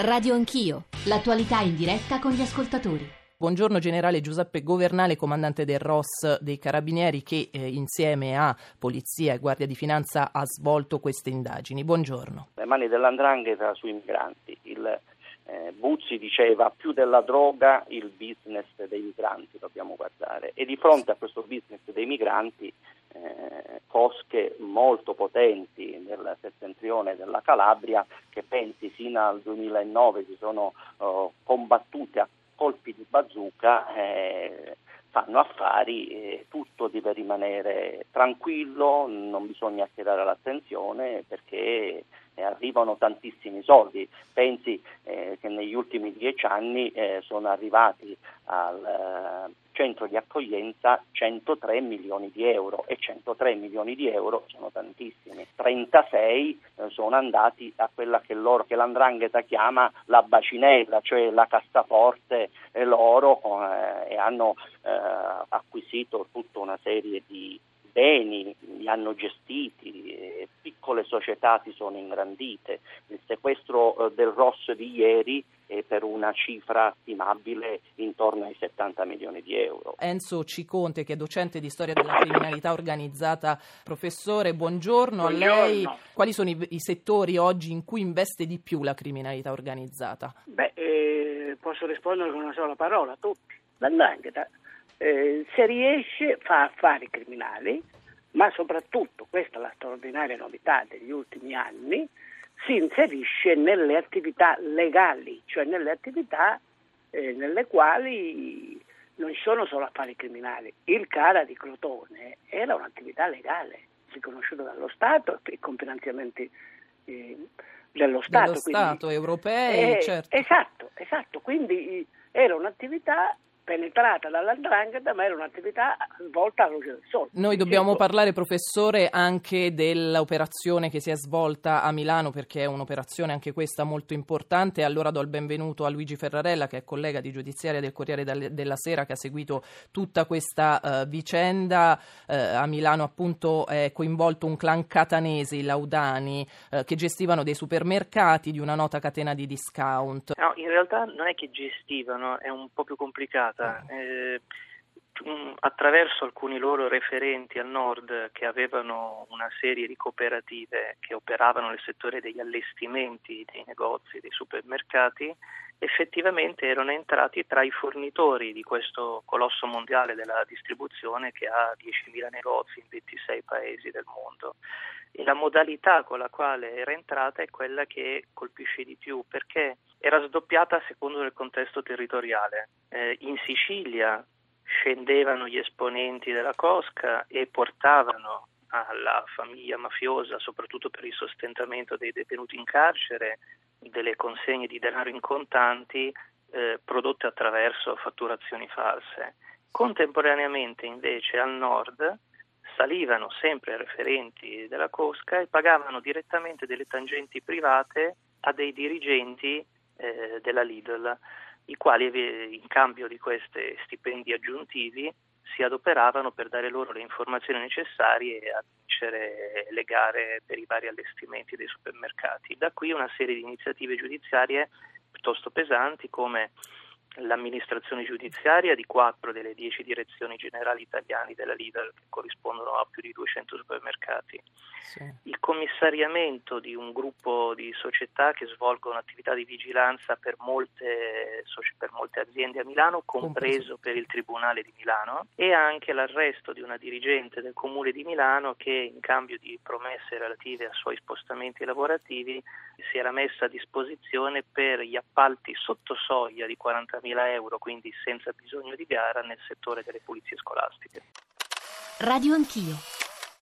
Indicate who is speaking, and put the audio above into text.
Speaker 1: Radio Anch'io, l'attualità in diretta con gli ascoltatori.
Speaker 2: Buongiorno generale Giuseppe Governale, comandante del ROS dei Carabinieri che eh, insieme a Polizia e Guardia di Finanza ha svolto queste indagini. Buongiorno.
Speaker 3: Le mani dell'andrangheta sui migranti. Il eh, Buzzi diceva più della droga il business dei migranti dobbiamo guardare. E di fronte a questo business dei migranti eh, cosche molto potenti nel settentrione della Calabria che pensi fino al 2009 si sono eh, combattute a colpi di bazooka eh, fanno affari e tutto deve rimanere tranquillo, non bisogna attirare l'attenzione perché eh, arrivano tantissimi soldi. Pensi eh, che negli ultimi dieci anni eh, sono arrivati al eh, centro di accoglienza 103 milioni di euro e 103 milioni di euro sono tantissimi. 36 eh, sono andati a quella che, loro, che l'andrangheta chiama la bacinella, cioè la cassaforte e l'oro e hanno acquisito tutta una serie di beni, li hanno gestiti, piccole società si sono ingrandite. Il sequestro eh, del Ross di ieri è per una cifra stimabile intorno ai 70 milioni di euro.
Speaker 2: Enzo Ciconte, che è docente di storia della criminalità organizzata, professore, buongiorno, buongiorno. a lei. Quali sono i, i, settori oggi in cui investe di più la criminalità organizzata?
Speaker 4: Beh, eh, posso rispondere con una sola parola, tutti. L'andrangheta eh, se riesce fa affari criminali, ma soprattutto, questa è la straordinaria novità degli ultimi anni, si inserisce nelle attività legali, cioè nelle attività eh, nelle quali non ci sono solo affari criminali. Il Cara di Crotone era un'attività legale, riconosciuta dallo Stato e con finanziamenti eh, dello Stato.
Speaker 2: Dello Stato, europei,
Speaker 4: eh,
Speaker 2: certo.
Speaker 4: Esatto, esatto, quindi era un'attività penetrata dall'andrangheta, ma era un'attività svolta alla luce del sole.
Speaker 2: Noi dobbiamo parlare, professore, anche dell'operazione che si è svolta a Milano, perché è un'operazione anche questa molto importante. Allora do il benvenuto a Luigi Ferrarella, che è collega di giudiziaria del Corriere della Sera, che ha seguito tutta questa uh, vicenda. Uh, a Milano appunto è coinvolto un clan catanese, i Laudani, uh, che gestivano dei supermercati di una nota catena di discount.
Speaker 5: No, in realtà non è che gestivano, è un po' più complicato stata eh, attraverso alcuni loro referenti al nord che avevano una serie di cooperative che operavano nel settore degli allestimenti dei negozi, dei supermercati, effettivamente erano entrati tra i fornitori di questo colosso mondiale della distribuzione che ha 10.000 negozi in 26 paesi del mondo. E la modalità con la quale era entrata è quella che colpisce di più perché era sdoppiata secondo il contesto territoriale. Eh, in Sicilia scendevano gli esponenti della Cosca e portavano alla famiglia mafiosa, soprattutto per il sostentamento dei detenuti in carcere, delle consegne di denaro in contanti eh, prodotte attraverso fatturazioni false. Contemporaneamente invece al nord salivano sempre referenti della Cosca e pagavano direttamente delle tangenti private a dei dirigenti eh, della Lidl, i quali in cambio di questi stipendi aggiuntivi si adoperavano per dare loro le informazioni necessarie a vincere le gare per i vari allestimenti dei supermercati. Da qui una serie di iniziative giudiziarie piuttosto pesanti come l'amministrazione giudiziaria di quattro delle dieci direzioni generali italiane della Lidl, che corrispondono a più di 200 supermercati, sì. il commissariamento di un gruppo di società che svolgono attività di vigilanza per molte, per molte aziende a Milano, compreso per il Tribunale di Milano, e anche l'arresto di una dirigente del Comune di Milano che in cambio di promesse relative ai suoi spostamenti lavorativi si era messa a disposizione per gli appalti sotto soglia di 40.000 euro, quindi senza bisogno di gara nel settore delle pulizie scolastiche.
Speaker 1: Radio Anch'io.